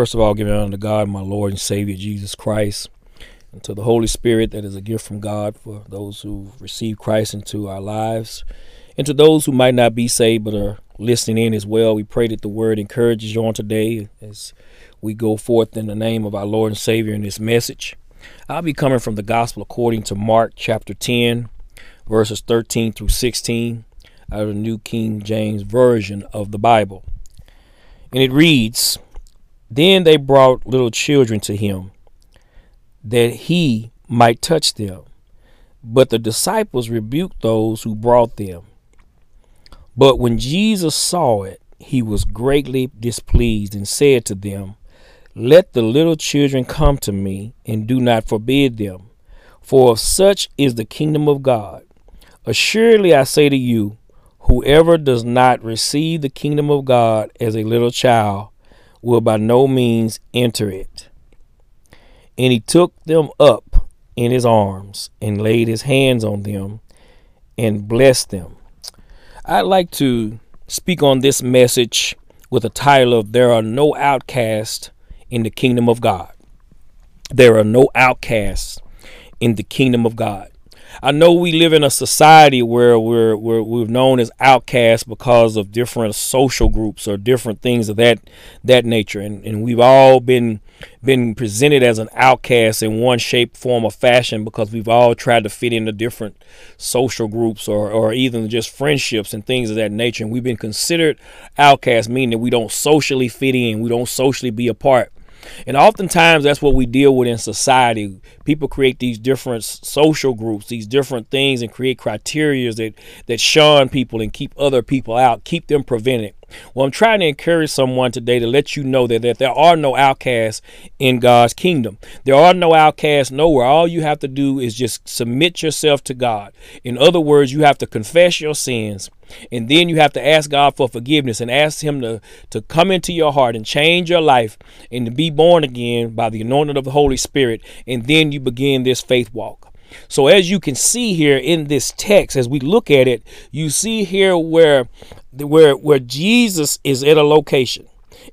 First of all, giving honor to God, my Lord and Savior Jesus Christ, and to the Holy Spirit that is a gift from God for those who receive Christ into our lives, and to those who might not be saved but are listening in as well. We pray that the word encourages you on today as we go forth in the name of our Lord and Savior in this message. I'll be coming from the Gospel according to Mark chapter 10, verses 13 through 16, out of the New King James Version of the Bible. And it reads, Then they brought little children to him, that he might touch them. But the disciples rebuked those who brought them. But when Jesus saw it, he was greatly displeased and said to them, Let the little children come to me, and do not forbid them, for of such is the kingdom of God. Assuredly I say to you, whoever does not receive the kingdom of God as a little child will by no means enter it. And he took them up in his arms and laid his hands on them and blessed them. I'd like to speak on this message with a title of There Are No Outcasts in the Kingdom of God. There are no outcasts in the kingdom of God. I know we live in a society where we're, we're we're known as outcasts because of different social groups or different things of that that nature, and, and we've all been been presented as an outcast in one shape, form, or fashion because we've all tried to fit into different social groups or or even just friendships and things of that nature, and we've been considered outcasts, meaning that we don't socially fit in, we don't socially be a part and oftentimes that's what we deal with in society. People create these different social groups, these different things, and create criteria that, that shun people and keep other people out, keep them prevented. Well, I'm trying to encourage someone today to let you know that, that there are no outcasts in God's kingdom. There are no outcasts nowhere. All you have to do is just submit yourself to God. In other words, you have to confess your sins. And then you have to ask God for forgiveness and ask Him to, to come into your heart and change your life and to be born again by the anointing of the Holy Spirit. And then you begin this faith walk. So as you can see here in this text, as we look at it, you see here where where where Jesus is at a location.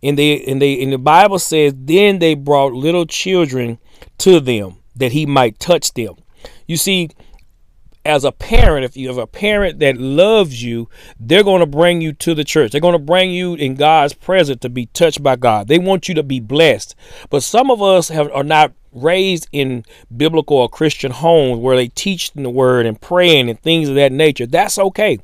And they and they and the Bible says, then they brought little children to them that he might touch them. You see, as a parent, if you have a parent that loves you, they're going to bring you to the church. They're going to bring you in God's presence to be touched by God. They want you to be blessed. But some of us have, are not raised in biblical or Christian homes where they teach the word and praying and things of that nature. That's okay.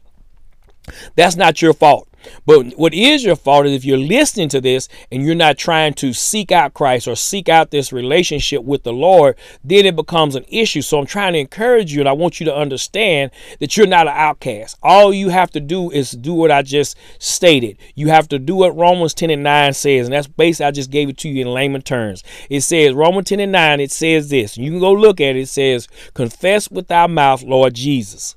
That's not your fault. But what is your fault is if you're listening to this and you're not trying to seek out Christ or seek out this relationship with the Lord, then it becomes an issue. So I'm trying to encourage you and I want you to understand that you're not an outcast. All you have to do is do what I just stated. You have to do what Romans 10 and 9 says, and that's basically I just gave it to you in layman terms. It says, Romans 10 and 9, it says this. You can go look at it. It says, Confess with thy mouth, Lord Jesus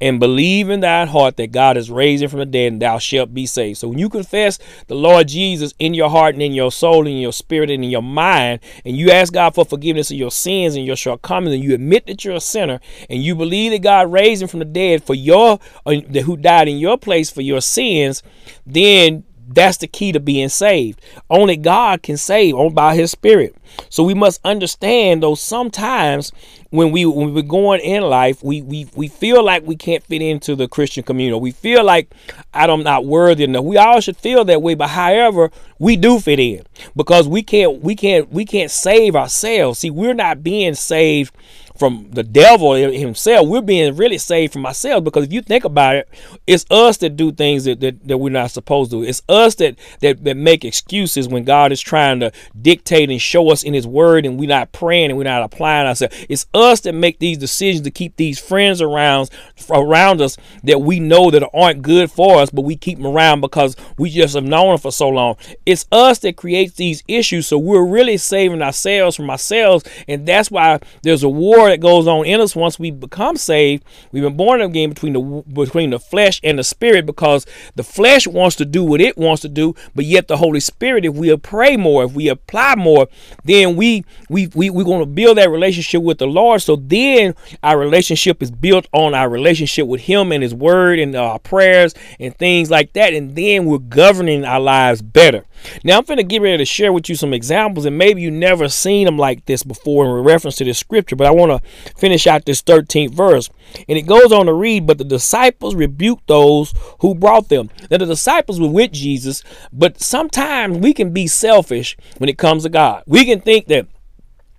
and believe in thy heart that God is raising from the dead and thou shalt be saved. So when you confess the Lord Jesus in your heart and in your soul and in your spirit and in your mind, and you ask God for forgiveness of your sins and your shortcomings, and you admit that you're a sinner, and you believe that God raised him from the dead for your uh, who died in your place for your sins, then that's the key to being saved. Only God can save on by his spirit. So we must understand though sometimes when we when we're going in life, we we we feel like we can't fit into the Christian community. We feel like I'm not worthy enough. We all should feel that way, but however, we do fit in because we can't we can't we can't save ourselves. See, we're not being saved from the devil himself. We're being really saved from ourselves because if you think about it, it's us that do things that, that, that we're not supposed to. It's us that, that that make excuses when God is trying to dictate and show us in his word and we're not praying and we're not applying ourselves. It's us that make these decisions to keep these friends around around us that we know that aren't good for us, but we keep them around because we just have known them for so long. It's us that creates these issues. So we're really saving ourselves from ourselves. And that's why there's a war that goes on in us once we become saved. We've been born again between the between the flesh and the spirit because the flesh wants to do what it wants to do, but yet the Holy Spirit, if we pray more, if we apply more, then we we, we we're going to build that relationship with the Lord. So then our relationship is built on our relationship with Him and His Word and our prayers and things like that, and then we're governing our lives better. Now I'm going to get ready to share with you some examples, and maybe you never seen them like this before in reference to this scripture, but I want to finish out this 13th verse. And it goes on to read, But the disciples rebuked those who brought them. Now the disciples were with Jesus, but sometimes we can be selfish when it comes to God. We can think that,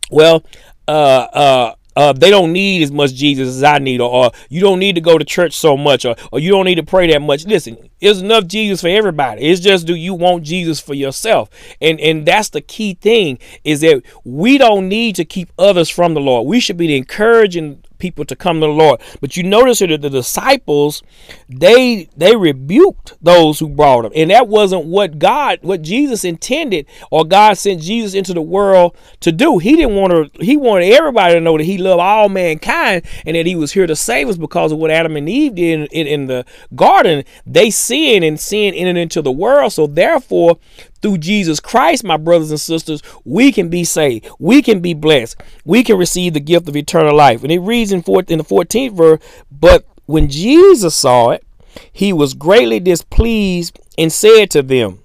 well, uh, uh, uh, they don't need as much Jesus as I need, or, or, you don't need to go to church so much, or, or you don't need to pray that much. Listen, there's enough Jesus for everybody. It's just do you want Jesus for yourself? And and that's the key thing is that we don't need to keep others from the Lord. We should be encouraging people to come to the Lord. But you notice that the disciples, they they rebuked those who brought them. And that wasn't what God, what Jesus intended, or God sent Jesus into the world to do. He didn't want to, he wanted everybody to know that he loved all mankind and that he was here to save us because of what Adam and Eve did in, in, in the garden. They sinned and sin entered into the world. So therefore, through Jesus Christ, my brothers and sisters, we can be saved. We can be blessed. We can receive the gift of eternal life. And it reads in, in the 14th verse, but when Jesus saw it, he was greatly displeased and said to them,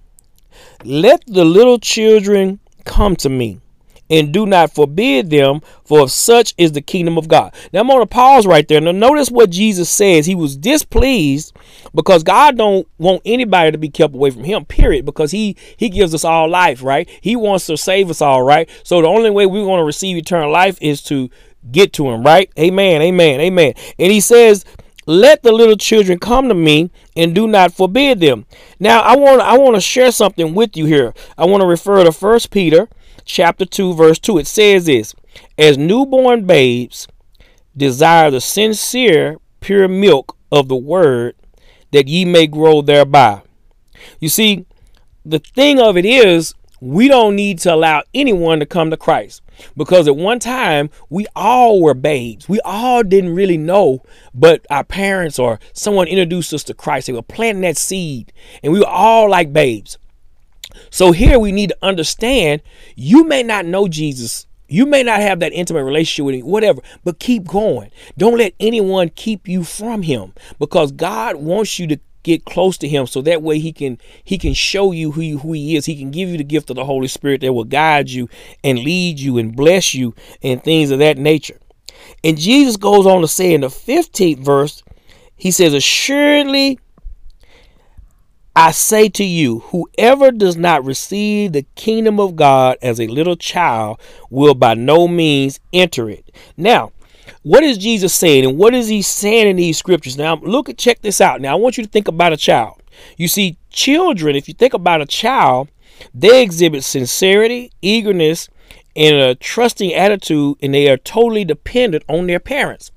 Let the little children come to me and do not forbid them, for such is the kingdom of God. Now I'm to pause right there. Now notice what Jesus says. He was displeased because God don't want anybody to be kept away from him, period, because he he gives us all life, right? He wants to save us all, right? So the only way we're to receive eternal life is to get to him, right? Amen. Amen. Amen. And he says, let the little children come to me and do not forbid them. Now I want I want to share something with you here. I want to refer to First Peter chapter 2, verse 2. It says this As newborn babes desire the sincere, pure milk of the word, that ye may grow thereby. You see, the thing of it is, we don't need to allow anyone to come to Christ because at one time we all were babes. We all didn't really know, but our parents or someone introduced us to Christ. They were planting that seed, and we were all like babes. So here we need to understand you may not know Jesus. You may not have that intimate relationship with him, whatever, but keep going. Don't let anyone keep you from him because God wants you to get close to him so that way he can he can show you who, who he is he can give you the gift of the holy spirit that will guide you and lead you and bless you and things of that nature and jesus goes on to say in the 15th verse he says assuredly I say to you, whoever does not receive the kingdom of God as a little child will by no means enter it. Now, what is Jesus saying and what is he saying in these scriptures? Now, look at check this out. Now, I want you to think about a child. You see, children, if you think about a child, they exhibit sincerity, eagerness, and a trusting attitude, and they are totally dependent on their parents.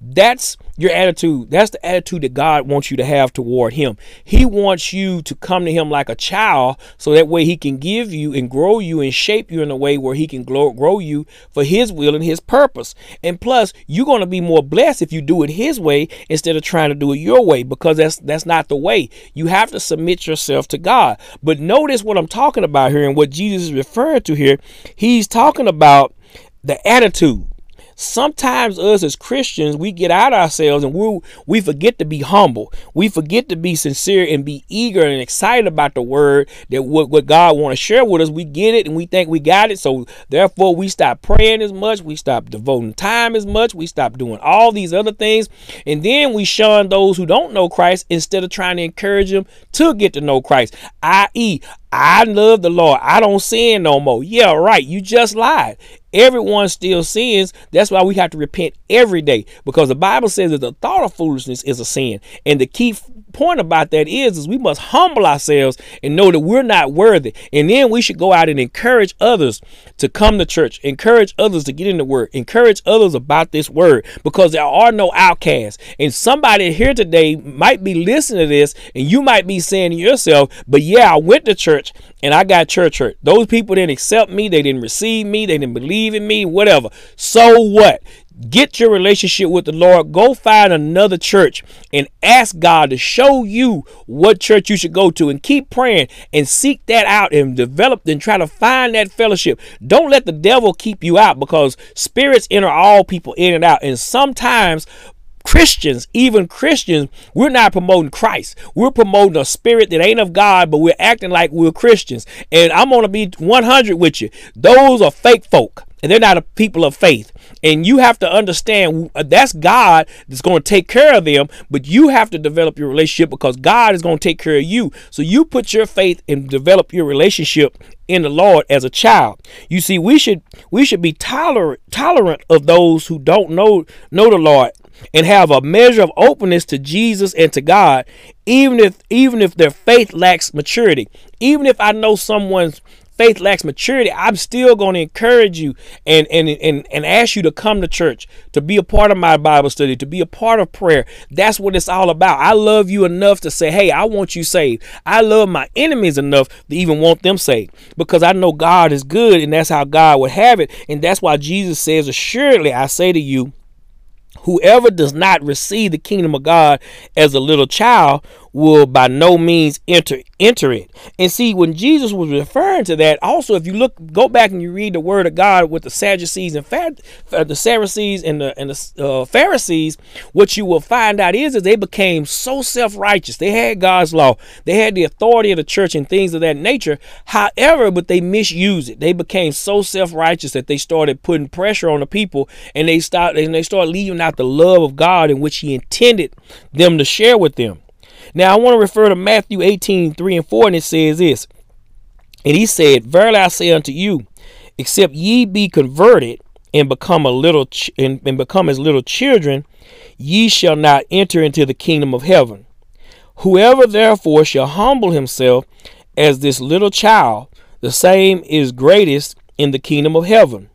That's your attitude. That's the attitude that God wants you to have toward Him. He wants you to come to Him like a child so that way He can give you and grow you and shape you in a way where He can grow, grow you for His will and His purpose. And plus, you're going to be more blessed if you do it His way instead of trying to do it your way because that's that's not the way. You have to submit yourself to God. But notice what I'm talking about here and what Jesus is referring to here. He's talking about the attitude sometimes us as Christians, we get out ourselves and we we forget to be humble. We forget to be sincere and be eager and excited about the word that what, what God want to share with us. We get it and we think we got it. So therefore we stop praying as much. We stop devoting time as much. We stop doing all these other things. And then we shun those who don't know Christ instead of trying to encourage them to get to know Christ. I.e., I love the Lord. I don't sin no more. Yeah, right. You just lied. Everyone still sins. That's why we have to repent every day because the Bible says that the thought of foolishness is a sin. And the key point about that is, is we must humble ourselves and know that we're not worthy. And then we should go out and encourage others to come to church, encourage others to get in the word, encourage others about this word because there are no outcasts. And somebody here today might be listening to this and you might be saying to yourself, but yeah, I went to church church and I got church hurt. Those people didn't accept me, they didn't receive me, they didn't believe in me, whatever. So what? Get your relationship with the Lord. Go find another church and ask God to show you what church you should go to and keep praying and seek that out and develop and try to find that fellowship. Don't let the devil keep you out because spirits enter all people in and out. And sometimes Christians, even Christians, we're not promoting Christ. We're promoting a spirit that ain't of God, but we're acting like we're Christians. And I'm going to be 100 with you. Those are fake folk and they're not a people of faith. And you have to understand uh, that's God that's going to take care of them, but you have to develop your relationship because God is going to take care of you. So you put your faith and develop your relationship in the Lord as a child. You see, we should we should be tolerant tolerant of those who don't know know the Lord and have a measure of openness to Jesus and to God, even if even if their faith lacks maturity. Even if I know someone's faith lacks maturity, I'm still going to encourage you and, and, and, and ask you to come to church, to be a part of my Bible study, to be a part of prayer. That's what it's all about. I love you enough to say, hey, I want you saved. I love my enemies enough to even want them saved because I know God is good and that's how God would have it. And that's why Jesus says, assuredly, I say to you, Whoever does not receive the kingdom of God as a little child will by no means enter enter it. And see, when Jesus was referring to that, also if you look, go back and you read the Word of God with the Sadducees and uh, the Sadducees and the and the uh, Pharisees, what you will find out is that they became so self righteous. They had God's law, they had the authority of the church and things of that nature. However, but they misused it. They became so self righteous that they started putting pressure on the people, and they started and they started leaving out the love of God in which He intended them to share with them. Now I want to refer to Matthew 18, 3 and 4, and it says this. And he said, Verily I say unto you, except ye be converted and become a little ch- and, and become as little children, ye shall not enter into the kingdom of heaven. Whoever therefore shall humble himself as this little child, the same is greatest in the kingdom of heaven.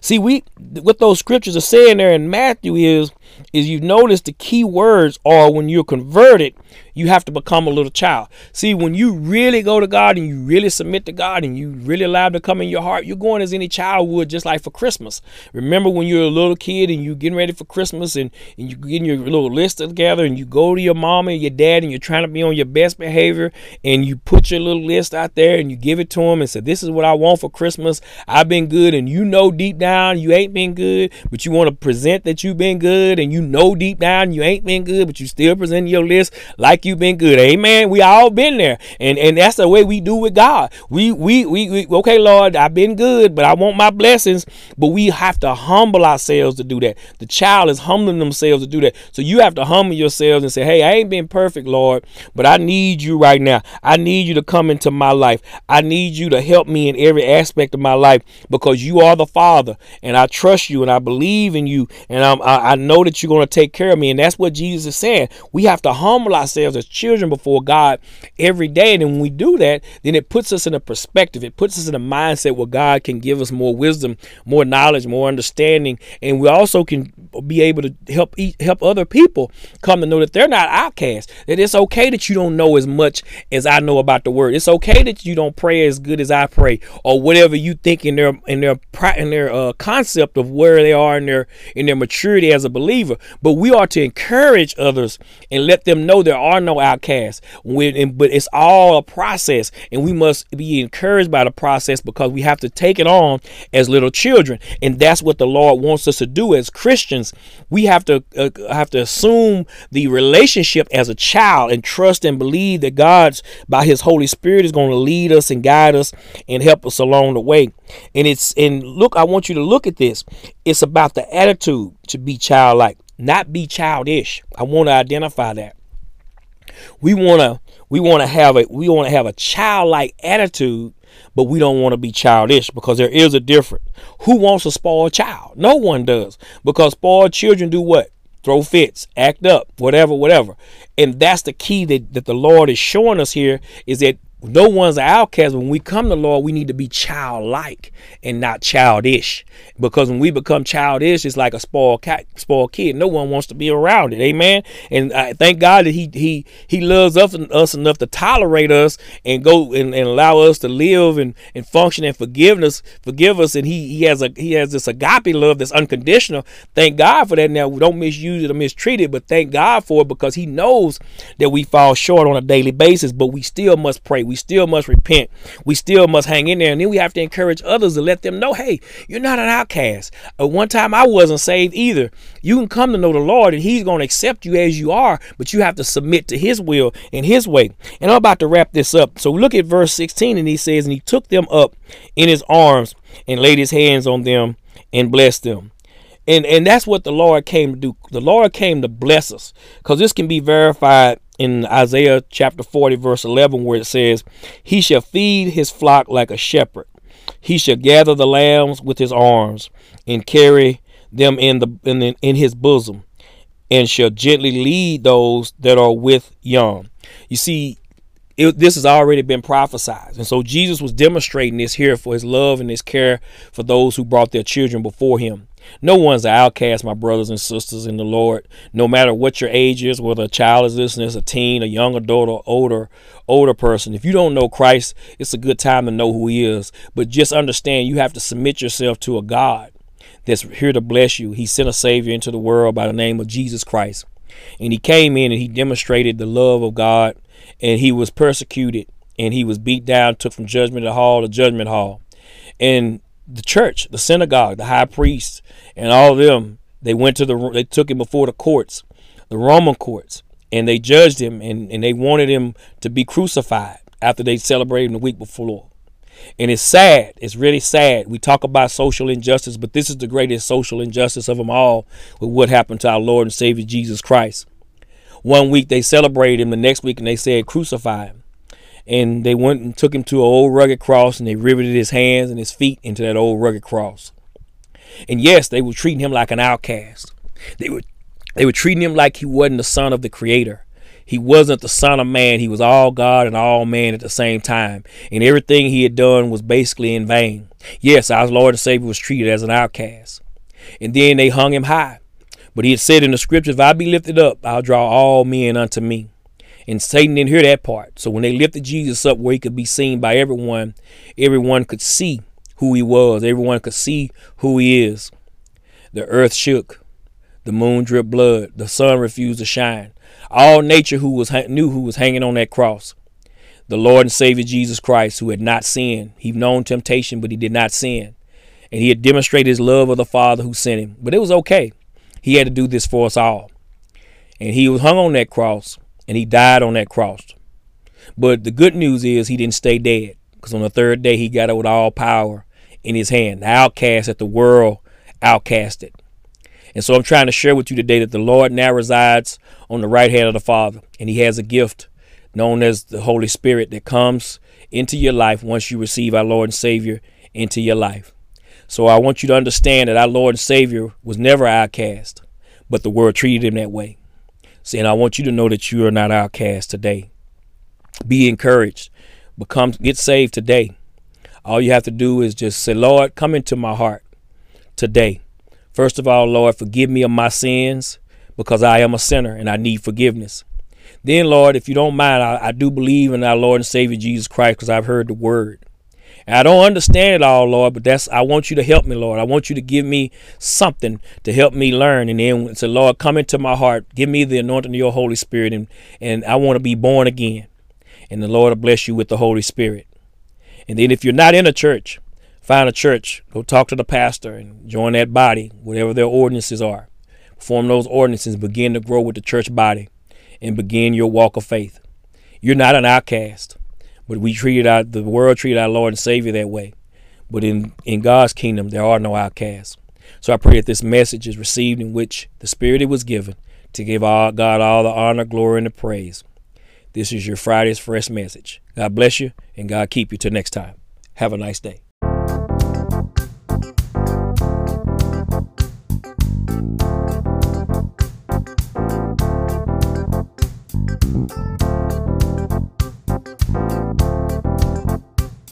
See, we what those scriptures are saying there in Matthew is is you notice the key words are when you're converted, you have to become a little child. See, when you really go to God and you really submit to God and you really allow him to come in your heart, you're going as any child would just like for Christmas. Remember when you're a little kid and you're getting ready for Christmas and, and you getting your little list together and you go to your mom and your dad and you're trying to be on your best behavior and you put your little list out there and you give it to them and say, This is what I want for Christmas. I've been good. And you know deep down you ain't been good, but you want to present that you've been good and you know deep down you ain't been good, but you still present your list like you've been good. Amen. We all been there. And and that's the way we do with God. We we we, we okay, Lord, I've been good, but I want my blessings. But we have to humble ourselves to do that. The child is humbling themselves to do that. So you have to humble yourselves and say, Hey, I ain't been perfect, Lord, but I need you right now. I need you to come into my life. I need you to help me in every aspect of my life because you are the Father and I trust you and I believe in you and I'm, I, I know that you're going to take care of me. And that's what Jesus is saying. We have to humble ourselves as children before God every day. And when we do that, then it puts us in a perspective. It puts us in a mindset where God can give us more wisdom, more knowledge, more understanding. And we also can be able to help help other people come to know that they're not outcasts. That it's okay that you don't know as much as I know about the word. It's okay that you don't pray as good as I pray, or whatever you think in their in their in their uh, concept of where they are in their in their maturity as a believer. But we are to encourage others and let them know there are no outcasts. When, but it's all a process, and we must be encouraged by the process because we have to take it on as little children, and that's what the Lord wants us to do as Christians. We have to uh, have to assume the relationship as a child and trust and believe that God's by His Holy Spirit is going to lead us and guide us and help us along the way. And it's and look, I want you to look at this. It's about the attitude to be childlike, not be childish. I want to identify that. We want to we want to have a we want to have a childlike attitude, but we don't want to be childish because there is a difference. Who wants a spoiled child? No one does. Because spoiled children do what? Throw fits, act up, whatever, whatever. And that's the key that, that the Lord is showing us here is that no one's an outcast. When we come to Lord, we need to be childlike and not childish. Because when we become childish, it's like a spoiled cat, spoiled kid. No one wants to be around it. Amen. And I thank God that He He He loves us, us enough to tolerate us and go and, and allow us to live and, and function and forgiveness, forgive us. And He He has a He has this agape love that's unconditional. Thank God for that. Now we don't misuse it or mistreat it, but thank God for it because He knows that we fall short on a daily basis, but we still must pray we still must repent. We still must hang in there. And then we have to encourage others to let them know, hey, you're not an outcast. At uh, one time I wasn't saved either. You can come to know the Lord and He's going to accept you as you are, but you have to submit to His will and His way. And I'm about to wrap this up. So look at verse 16, and he says, And he took them up in his arms and laid his hands on them and blessed them. And, and that's what the Lord came to do. The Lord came to bless us because this can be verified in Isaiah chapter 40, verse 11, where it says, He shall feed his flock like a shepherd. He shall gather the lambs with his arms and carry them in the in, the, in his bosom, and shall gently lead those that are with young. You see, it, this has already been prophesied. And so Jesus was demonstrating this here for his love and his care for those who brought their children before him. No one's an outcast, my brothers and sisters in the Lord. No matter what your age is, whether a child is listening, a teen, a young adult, or older, older person. If you don't know Christ, it's a good time to know who He is. But just understand, you have to submit yourself to a God that's here to bless you. He sent a Savior into the world by the name of Jesus Christ, and He came in and He demonstrated the love of God, and He was persecuted and He was beat down, took from judgment hall to judgment hall, and the church, the synagogue, the high priest, and all of them, they went to the they took him before the courts, the Roman courts, and they judged him and, and they wanted him to be crucified after they celebrated him the week before. And it's sad. It's really sad. We talk about social injustice, but this is the greatest social injustice of them all with what happened to our Lord and Savior Jesus Christ. One week they celebrated him, the next week and they said crucify him and they went and took him to an old rugged cross and they riveted his hands and his feet into that old rugged cross. And yes, they were treating him like an outcast. They were they were treating him like he wasn't the son of the creator. He wasn't the son of man. He was all God and all man at the same time. And everything he had done was basically in vain. Yes, our Lord and Savior was treated as an outcast. And then they hung him high. But he had said in the scriptures, if I be lifted up, I'll draw all men unto me. And Satan didn't hear that part. So when they lifted Jesus up where he could be seen by everyone, everyone could see who he was. Everyone could see who he is. The earth shook. The moon dripped blood. The sun refused to shine. All nature who was knew who was hanging on that cross. The Lord and Savior Jesus Christ, who had not sinned. He'd known temptation, but he did not sin. And he had demonstrated his love of the Father who sent him. But it was okay. He had to do this for us all. And he was hung on that cross and he died on that cross. But the good news is he didn't stay dead because on the third day he got it with all power in his hand, the outcast that the world outcasted. And so I'm trying to share with you today that the Lord now resides on the right hand of the Father, and he has a gift known as the Holy Spirit that comes into your life once you receive our Lord and Savior into your life. So I want you to understand that our Lord and Savior was never outcast, but the world treated him that way. And I want you to know that you are not outcast today. Be encouraged. Become get saved today. All you have to do is just say, Lord, come into my heart today. First of all, Lord, forgive me of my sins because I am a sinner and I need forgiveness. Then, Lord, if you don't mind, I, I do believe in our Lord and Savior Jesus Christ because I've heard the word. And I don't understand it all, Lord, but that's I want you to help me, Lord. I want you to give me something to help me learn. And then say, Lord, come into my heart. Give me the anointing of your Holy Spirit. And, and I want to be born again. And the Lord will bless you with the Holy Spirit. And then if you're not in a church, find a church. Go talk to the pastor and join that body, whatever their ordinances are. Perform those ordinances, begin to grow with the church body, and begin your walk of faith. You're not an outcast. But we treated our the world treated our Lord and Savior that way. But in, in God's kingdom there are no outcasts. So I pray that this message is received in which the Spirit it was given to give all, God all the honor, glory, and the praise. This is your Friday's Fresh message. God bless you and God keep you till next time. Have a nice day.